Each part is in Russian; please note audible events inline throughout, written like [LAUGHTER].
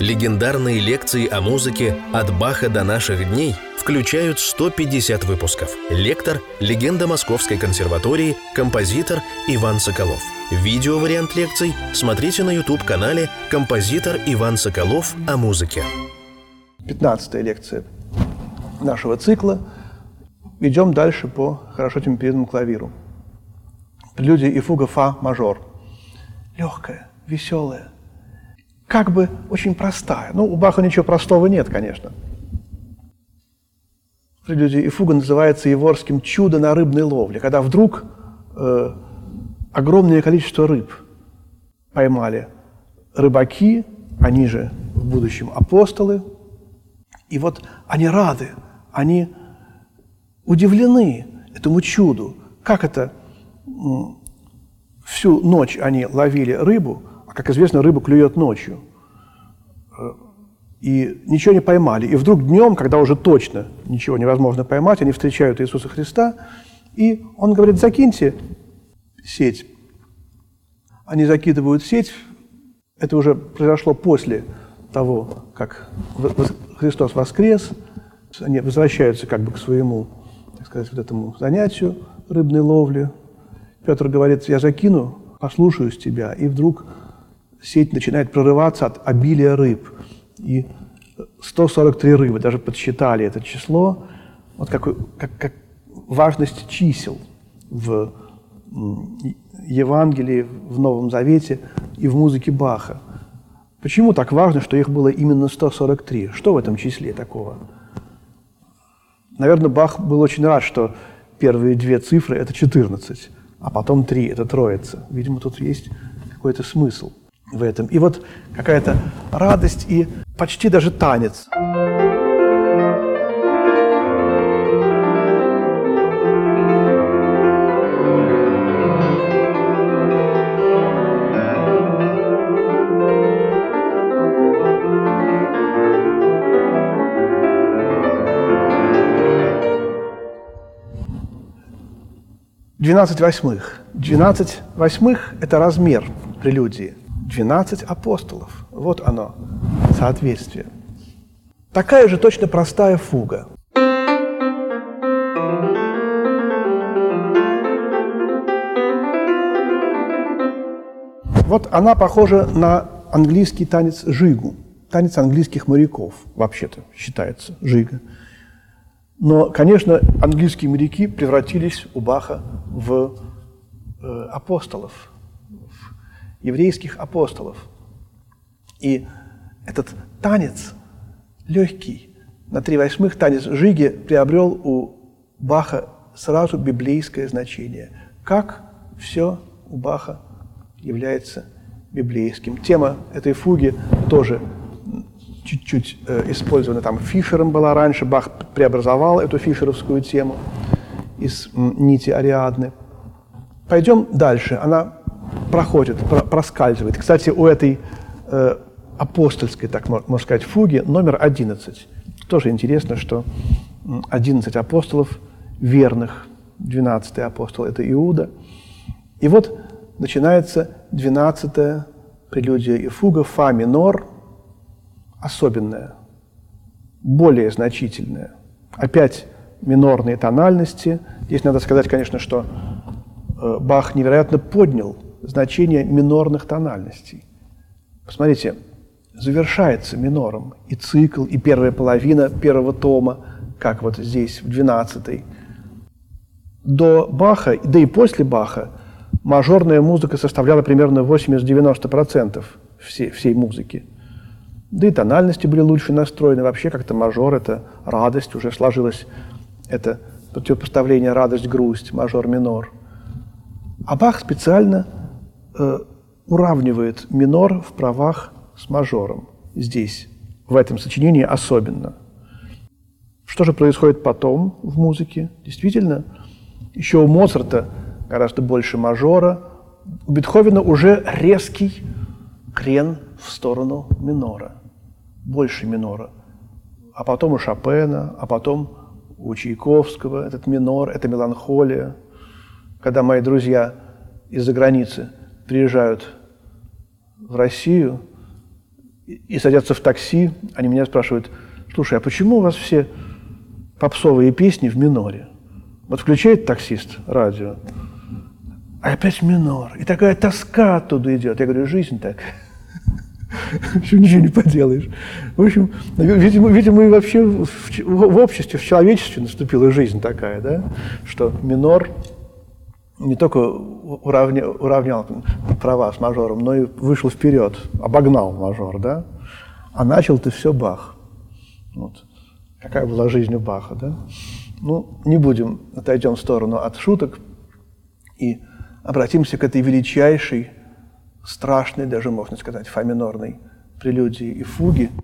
Легендарные лекции о музыке «От Баха до наших дней» включают 150 выпусков. Лектор – легенда Московской консерватории, композитор Иван Соколов. Видео-вариант лекций смотрите на YouTube-канале «Композитор Иван Соколов о музыке». 15 лекция нашего цикла. Идем дальше по хорошо темперированному клавиру. Прелюдия и фуга фа мажор. Легкая, веселая, как бы очень простая. Ну, у Баха ничего простого нет, конечно. Прелюдия и фуга называется еворским «Чудо на рыбной ловле», когда вдруг э, огромное количество рыб поймали рыбаки, они же в будущем апостолы, и вот они рады, они удивлены этому чуду. Как это всю ночь они ловили рыбу, как известно, рыба клюет ночью. Э, и ничего не поймали. И вдруг днем, когда уже точно ничего невозможно поймать, они встречают Иисуса Христа, и он говорит, закиньте сеть. Они закидывают сеть. Это уже произошло после того, как Христос воскрес. Они возвращаются как бы к своему, так сказать, вот этому занятию рыбной ловли. Петр говорит, я закину, послушаюсь тебя. И вдруг сеть начинает прорываться от обилия рыб. И 143 рыбы, даже подсчитали это число, вот какой, как, как важность чисел в Евангелии, в Новом Завете и в музыке Баха. Почему так важно, что их было именно 143? Что в этом числе такого? Наверное, Бах был очень рад, что первые две цифры – это 14, а потом три – это Троица. Видимо, тут есть какой-то смысл – в этом. И вот какая-то радость и почти даже танец. Двенадцать восьмых. Двенадцать восьмых – это размер прелюдии – 12 апостолов. Вот оно, соответствие. Такая же точно простая фуга. Вот она похожа на английский танец жигу, танец английских моряков, вообще-то считается жига. Но, конечно, английские моряки превратились у Баха в э, апостолов – еврейских апостолов. И этот танец легкий, на три восьмых танец Жиги приобрел у Баха сразу библейское значение. Как все у Баха является библейским. Тема этой фуги тоже чуть-чуть э, использована там Фишером была раньше. Бах преобразовал эту фишеровскую тему из нити Ариадны. Пойдем дальше. Она проходит, проскальзывает. Кстати, у этой э, апостольской, так можно сказать, фуги номер 11. Тоже интересно, что 11 апостолов верных, 12 апостол – это Иуда. И вот начинается 12 прелюдия и фуга, фа минор, особенная, более значительная. Опять минорные тональности. Здесь надо сказать, конечно, что э, Бах невероятно поднял значение минорных тональностей. Посмотрите, завершается минором и цикл, и первая половина первого тома, как вот здесь, в 12 До Баха, да и после Баха, мажорная музыка составляла примерно 80-90% всей, всей музыки. Да и тональности были лучше настроены. Вообще как-то мажор – это радость, уже сложилось это противопоставление радость-грусть, мажор-минор. А Бах специально э, уравнивает минор в правах с мажором. Здесь, в этом сочинении особенно. Что же происходит потом в музыке? Действительно, еще у Моцарта гораздо больше мажора, у Бетховена уже резкий крен в сторону минора, больше минора. А потом у Шопена, а потом у Чайковского этот минор, это меланхолия. Когда мои друзья из-за границы – приезжают в Россию, и, и садятся в такси, они меня спрашивают, слушай, а почему у вас все попсовые песни в миноре? Вот включает таксист радио, а опять минор. И такая тоска оттуда идет. Я говорю, жизнь так. [LAUGHS] Ничего не поделаешь. В общем, видимо, видимо и вообще в, в обществе, в человечестве наступила жизнь такая, да, что минор не только уравня, уравнял права с мажором, но и вышел вперед, обогнал мажор, да, а начал ты все Бах. Вот. Какая была жизнь у Баха, да? Ну, не будем, отойдем в сторону от шуток и обратимся к этой величайшей, страшной, даже можно сказать, фа минорной прелюдии и фуги –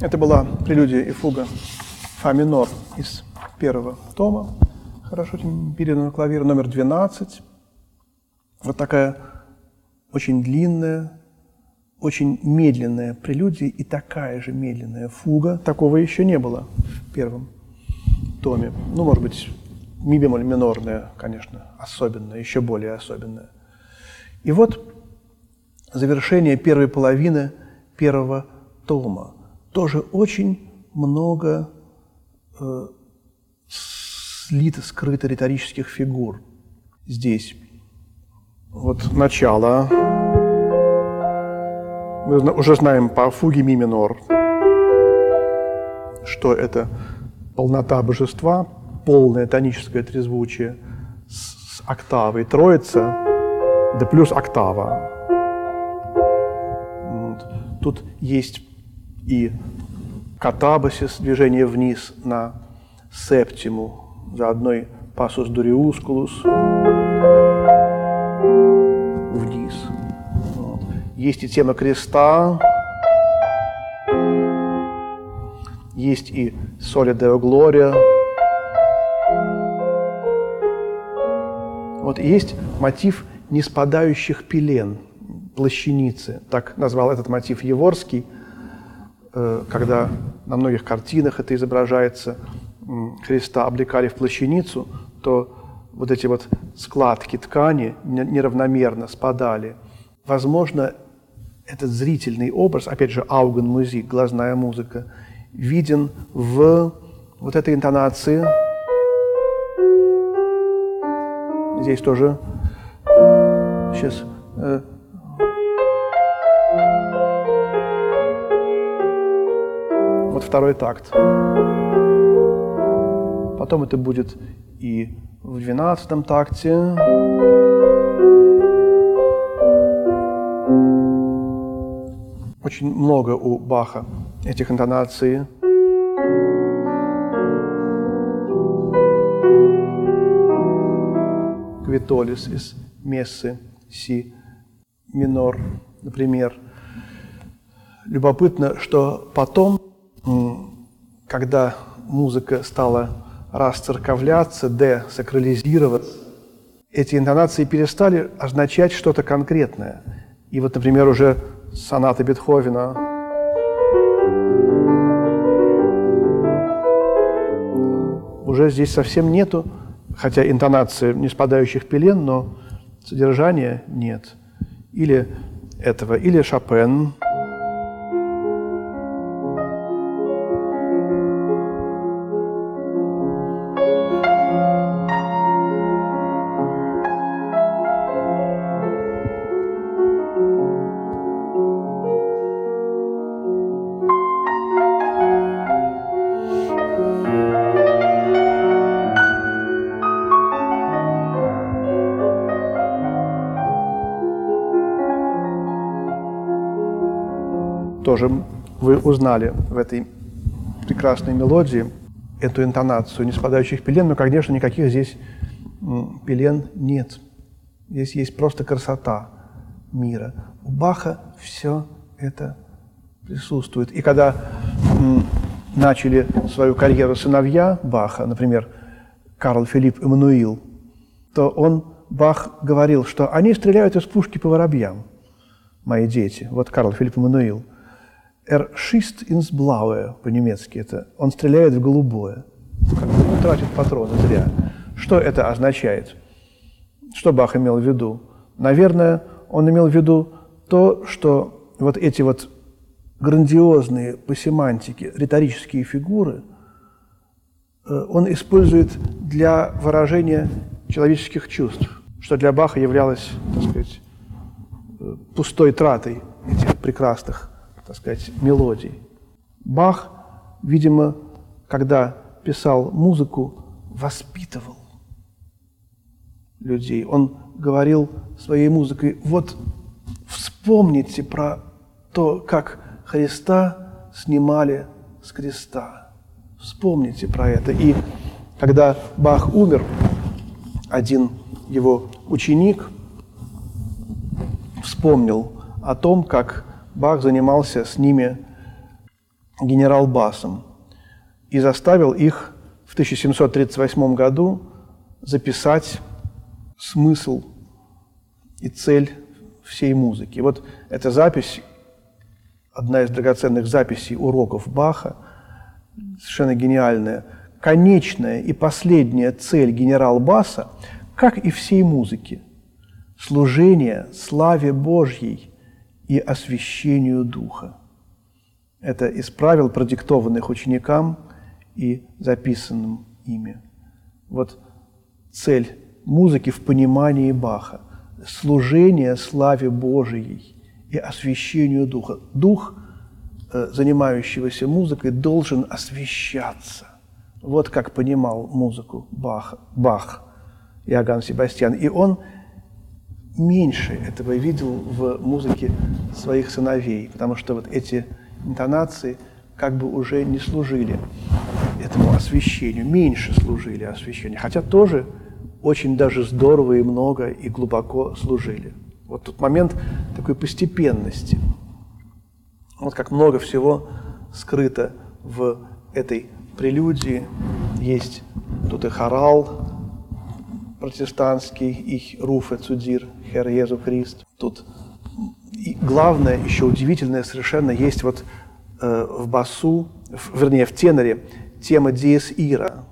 Это была прелюдия и фуга фа минор из первого тома, хорошо передана на клавир, номер 12. Вот такая очень длинная, очень медленная прелюдия и такая же медленная фуга. Такого еще не было в первом томе. Ну, может быть, ми бемоль минорная, конечно, особенная, еще более особенная. И вот завершение первой половины первого тома. Тоже очень много э, слито, скрыто риторических фигур здесь. Вот начало. Мы уже знаем по фуге ми минор, что это полнота божества, полное тоническое трезвучие с, с октавой троица, да плюс октава. Вот. Тут есть и катабасис, движение вниз на септиму, заодно и пасус дуриускулус вниз. Есть и тема креста, есть и соли део глория. Вот есть мотив неспадающих пелен, плащаницы. Так назвал этот мотив Еворский, когда на многих картинах это изображается – Христа облекали в плащаницу, то вот эти вот складки ткани неравномерно спадали. Возможно, этот зрительный образ, опять же, ауген музик, глазная музыка, виден в вот этой интонации. Здесь тоже сейчас второй такт. Потом это будет и в двенадцатом такте. Очень много у Баха этих интонаций. Квитолис из мессы си минор, например. Любопытно, что потом, когда музыка стала расцерковляться, д, сакрализироваться, эти интонации перестали означать что-то конкретное. И вот, например, уже соната Бетховена уже здесь совсем нету, хотя интонации не спадающих пелен, но содержания нет. Или этого, или Шопен – тоже вы узнали в этой прекрасной мелодии эту интонацию не спадающих пелен, но, конечно, никаких здесь пелен нет. Здесь есть просто красота мира. У Баха все это присутствует. И когда начали свою карьеру сыновья Баха, например, Карл Филипп Эммануил, то он, Бах, говорил, что они стреляют из пушки по воробьям, мои дети. Вот Карл Филипп Эммануил. Er schießt ins Blaue, по-немецки это. Он стреляет в голубое. Как бы тратит патроны зря. Что это означает? Что Бах имел в виду? Наверное, он имел в виду то, что вот эти вот грандиозные по семантике риторические фигуры э, он использует для выражения человеческих чувств, что для Баха являлось, так сказать, э, пустой тратой этих прекрасных так сказать, мелодий. Бах, видимо, когда писал музыку, воспитывал людей. Он говорил своей музыкой, вот вспомните про то, как Христа снимали с креста. Вспомните про это. И когда Бах умер, один его ученик вспомнил о том, как Бах занимался с ними генерал-басом и заставил их в 1738 году записать смысл и цель всей музыки. Вот эта запись, одна из драгоценных записей уроков Баха, совершенно гениальная, конечная и последняя цель генерал-баса, как и всей музыки, служение славе Божьей и освящению Духа. Это из правил, продиктованных ученикам и записанным ими. Вот цель музыки в понимании Баха – служение славе Божией и освящению Духа. Дух, э, занимающегося музыкой, должен освещаться. Вот как понимал музыку Бах, Бах Иоганн Себастьян. И он меньше этого видел в музыке своих сыновей, потому что вот эти интонации как бы уже не служили этому освящению, меньше служили освящению, хотя тоже очень даже здорово и много и глубоко служили. Вот тот момент такой постепенности. Вот как много всего скрыто в этой прелюдии. Есть тут и хорал протестантский, их Руфе Цудир, Хер Езу Христ. Тут и главное, еще удивительное совершенно, есть вот э, в басу, в, вернее, в теноре тема Диес Ира.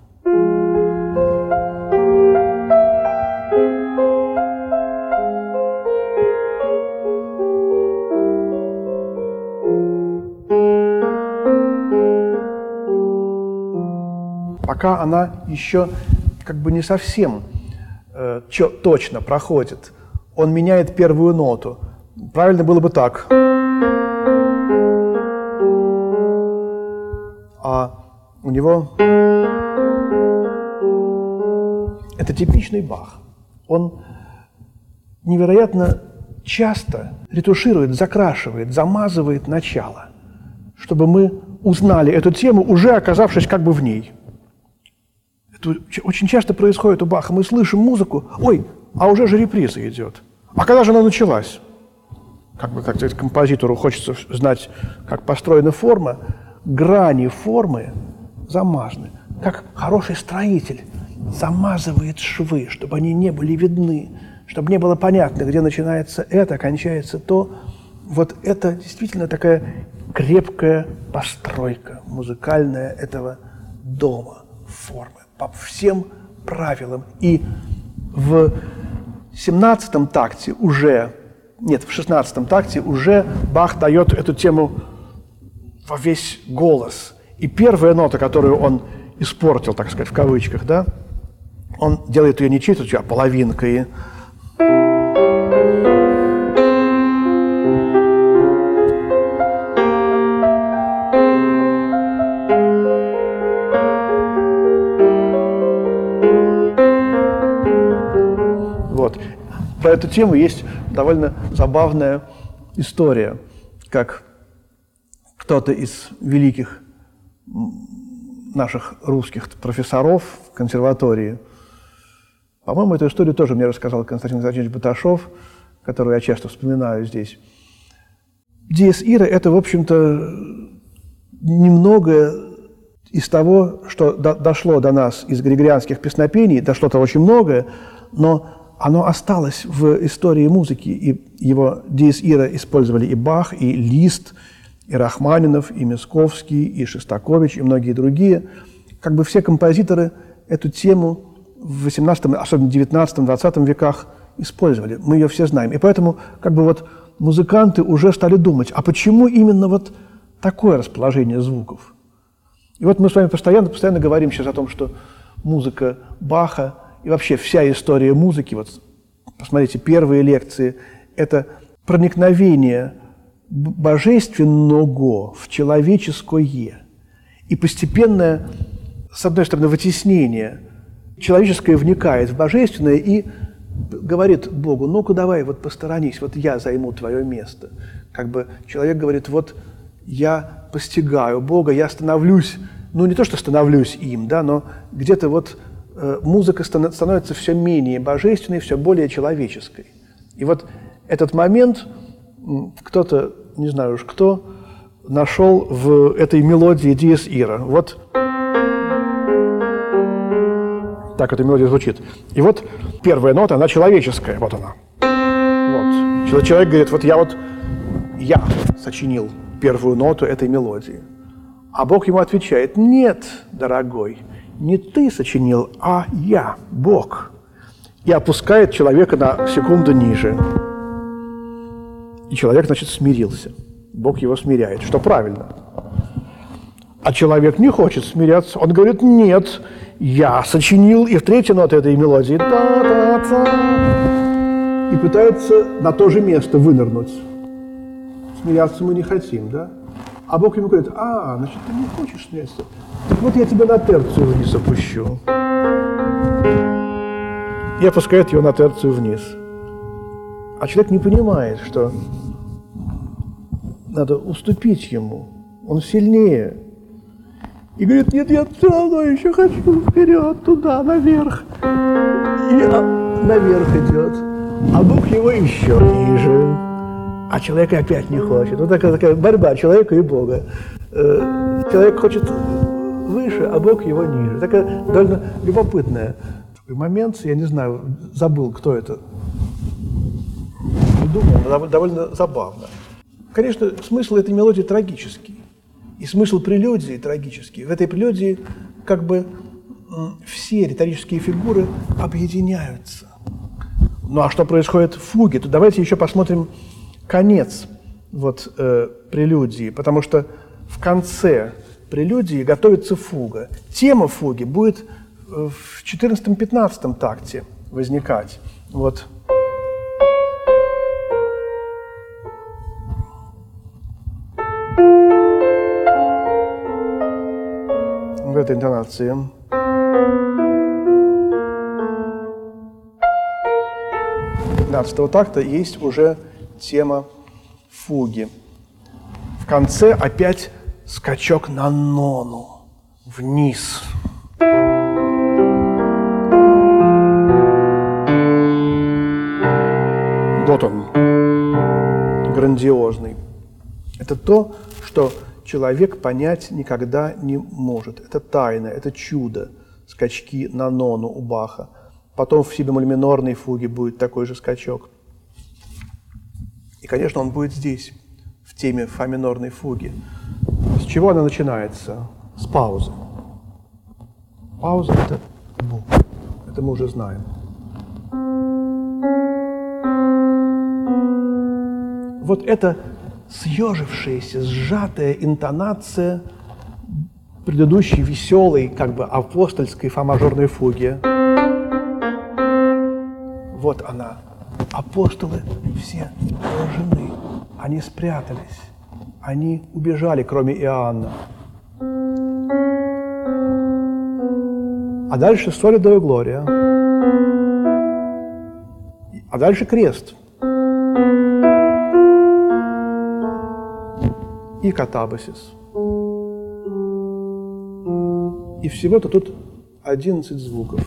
Пока она еще как бы не совсем э, точно проходит, он меняет первую ноту. Правильно было бы так. А у него это типичный Бах. Он невероятно часто ретуширует, закрашивает, замазывает начало, чтобы мы узнали эту тему, уже оказавшись как бы в ней. Это очень часто происходит у Баха. Мы слышим музыку, ой, а уже же реприза идет. А когда же она началась? Как бы как композитору хочется знать, как построена форма, грани формы замазаны. Как хороший строитель замазывает швы, чтобы они не были видны, чтобы не было понятно, где начинается это, кончается то. Вот это действительно такая крепкая постройка музыкальная этого дома, формы, по всем правилам. И в 17-м такте уже, нет, в 16-м такте уже Бах дает эту тему во весь голос. И первая нота, которую он испортил, так сказать, в кавычках, да, он делает ее не четвертью, а половинкой. Эту тему есть довольно забавная история, как кто-то из великих наших русских профессоров в консерватории, по-моему, эту историю тоже мне рассказал Константин Константинович Баташов, которую я часто вспоминаю здесь. Диес Ира – это, в общем-то, немного из того, что до, дошло до нас из григорианских песнопений, дошло-то очень многое, но оно осталось в истории музыки, и его Диес Ира использовали и Бах, и Лист – и Рахманинов, и Мисковский, и Шестакович, и многие другие. Как бы все композиторы эту тему в 18, особенно 19, 20 веках использовали. Мы ее все знаем. И поэтому как бы вот музыканты уже стали думать, а почему именно вот такое расположение звуков? И вот мы с вами постоянно, постоянно говорим сейчас о том, что музыка Баха и вообще вся история музыки, вот посмотрите, первые лекции – это проникновение божественного в человеческое. И постепенное, с одной стороны, вытеснение. Человеческое вникает в божественное и говорит Богу, ну-ка давай, вот посторонись, вот я займу твое место. Как бы человек говорит, вот я постигаю Бога, я становлюсь, ну не то, что становлюсь им, да, но где-то вот музыка становится все менее божественной, все более человеческой. И вот этот момент, кто-то, не знаю уж кто, нашел в этой мелодии Диес Ира. Вот так эта мелодия звучит. И вот первая нота, она человеческая, вот она. Вот. Человек говорит, вот я вот, я сочинил первую ноту этой мелодии. А Бог ему отвечает, нет, дорогой, не ты сочинил, а я, Бог. И опускает человека на секунду ниже. И человек, значит, смирился. Бог его смиряет, что правильно. А человек не хочет смиряться. Он говорит, нет, я сочинил, и в третьей ноте этой мелодии та-та-та, и пытается на то же место вынырнуть. Смеяться мы не хотим, да? А Бог ему говорит, а, значит, ты не хочешь смеяться. Так вот я тебя на терцию вниз опущу. И опускает его на терцию вниз. А человек не понимает, что надо уступить ему. Он сильнее. И говорит, нет, я все равно еще хочу вперед, туда, наверх. И а, наверх идет. А Бог его еще ниже. А человек опять не хочет. Вот такая, такая борьба человека и Бога. Э, человек хочет выше, а Бог его ниже. Такая довольно любопытная момент, я не знаю, забыл, кто это придумал, довольно забавно. Конечно, смысл этой мелодии трагический. И смысл прелюдии трагический. В этой прелюдии как бы все риторические фигуры объединяются. Ну а что происходит в фуге? То давайте еще посмотрим конец вот, э, прелюдии, потому что в конце прелюдии готовится фуга. Тема фуги будет э, в 14-15 такте возникать. Вот в этой интонации. Пятнадцатого такта есть уже тема фуги. В конце опять скачок на нону, вниз. Вот он, грандиозный. Это то, что человек понять никогда не может. Это тайна, это чудо, скачки на нону у Баха. Потом в си минорной фуге будет такой же скачок. Конечно, он будет здесь, в теме фа минорной фуги. С чего она начинается? С паузы. Пауза – это бу. Это мы уже знаем. Вот это съежившаяся, сжатая интонация предыдущей веселой, как бы апостольской фа-мажорной фуги. Вот она. Апостолы все поражены. Они спрятались. Они убежали, кроме Иоанна. А дальше солидовая глория. А дальше крест – и катабасис. И всего-то тут 11 звуков.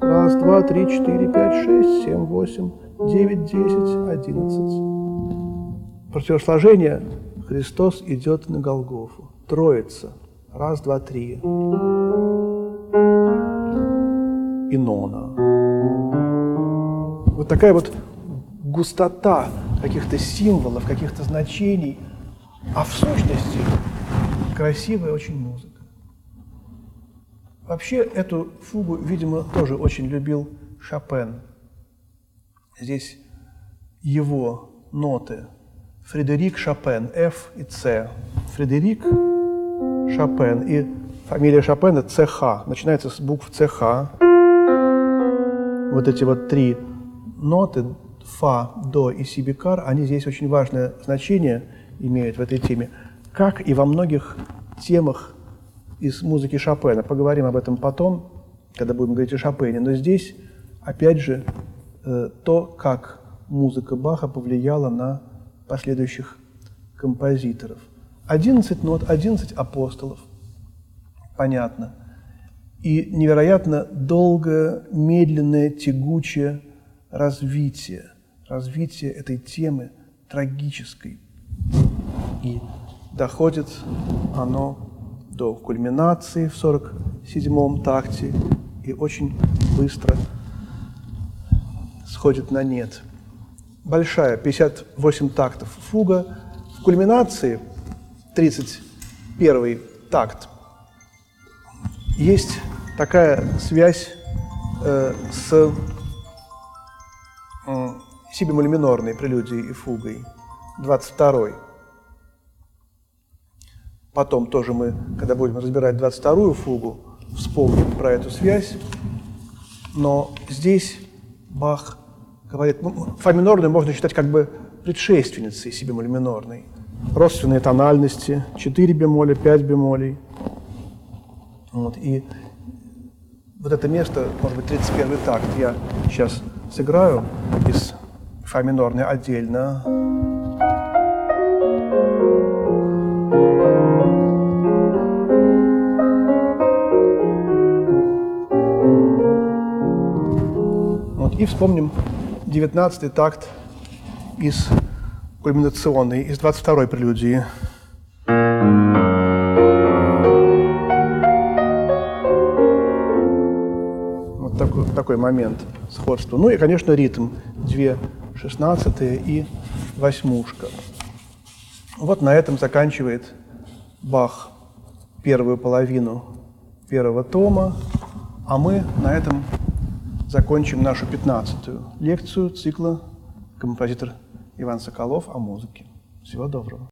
Раз, два, три, четыре, пять, шесть, семь, восемь, девять, десять, одиннадцать. Противосложение Христос идет на Голгофу. Троица. Раз, два, три. И нона. Вот такая вот густота каких-то символов, каких-то значений – а в сущности красивая очень музыка. Вообще эту фугу, видимо, тоже очень любил Шопен. Здесь его ноты. Фредерик Шопен, F и C. Фредерик Шопен и фамилия Шопена ЦХ. Начинается с букв ЦХ. Вот эти вот три ноты, фа, до и си бикар, они здесь очень важное значение – имеют в этой теме, как и во многих темах из музыки Шопена. Поговорим об этом потом, когда будем говорить о Шопене. Но здесь, опять же, то, как музыка Баха повлияла на последующих композиторов. 11 нот, 11 апостолов. Понятно. И невероятно долгое, медленное, тягучее развитие, развитие этой темы трагической, и доходит оно до кульминации в 47-м такте и очень быстро сходит на нет. Большая, 58 тактов фуга. В кульминации 31 такт есть такая связь э, с э, си бемоль минорной прелюдией и фугой, 22 Потом тоже мы, когда будем разбирать 22-ю фугу, вспомним про эту связь. Но здесь Бах говорит, ну, фа минорную можно считать как бы предшественницей си бемоль минорной. Родственные тональности, 4 бемоля, 5 бемолей. Вот, и вот это место, может быть, 31 такт я сейчас сыграю из фа минорной отдельно. И вспомним 19 такт из кульминационной, из 22-й прелюдии. Вот такой, такой момент сходства. Ну и, конечно, ритм. Две шестнадцатые и восьмушка. Вот на этом заканчивает Бах первую половину первого тома, а мы на этом закончим нашу пятнадцатую лекцию цикла «Композитор Иван Соколов о музыке». Всего доброго.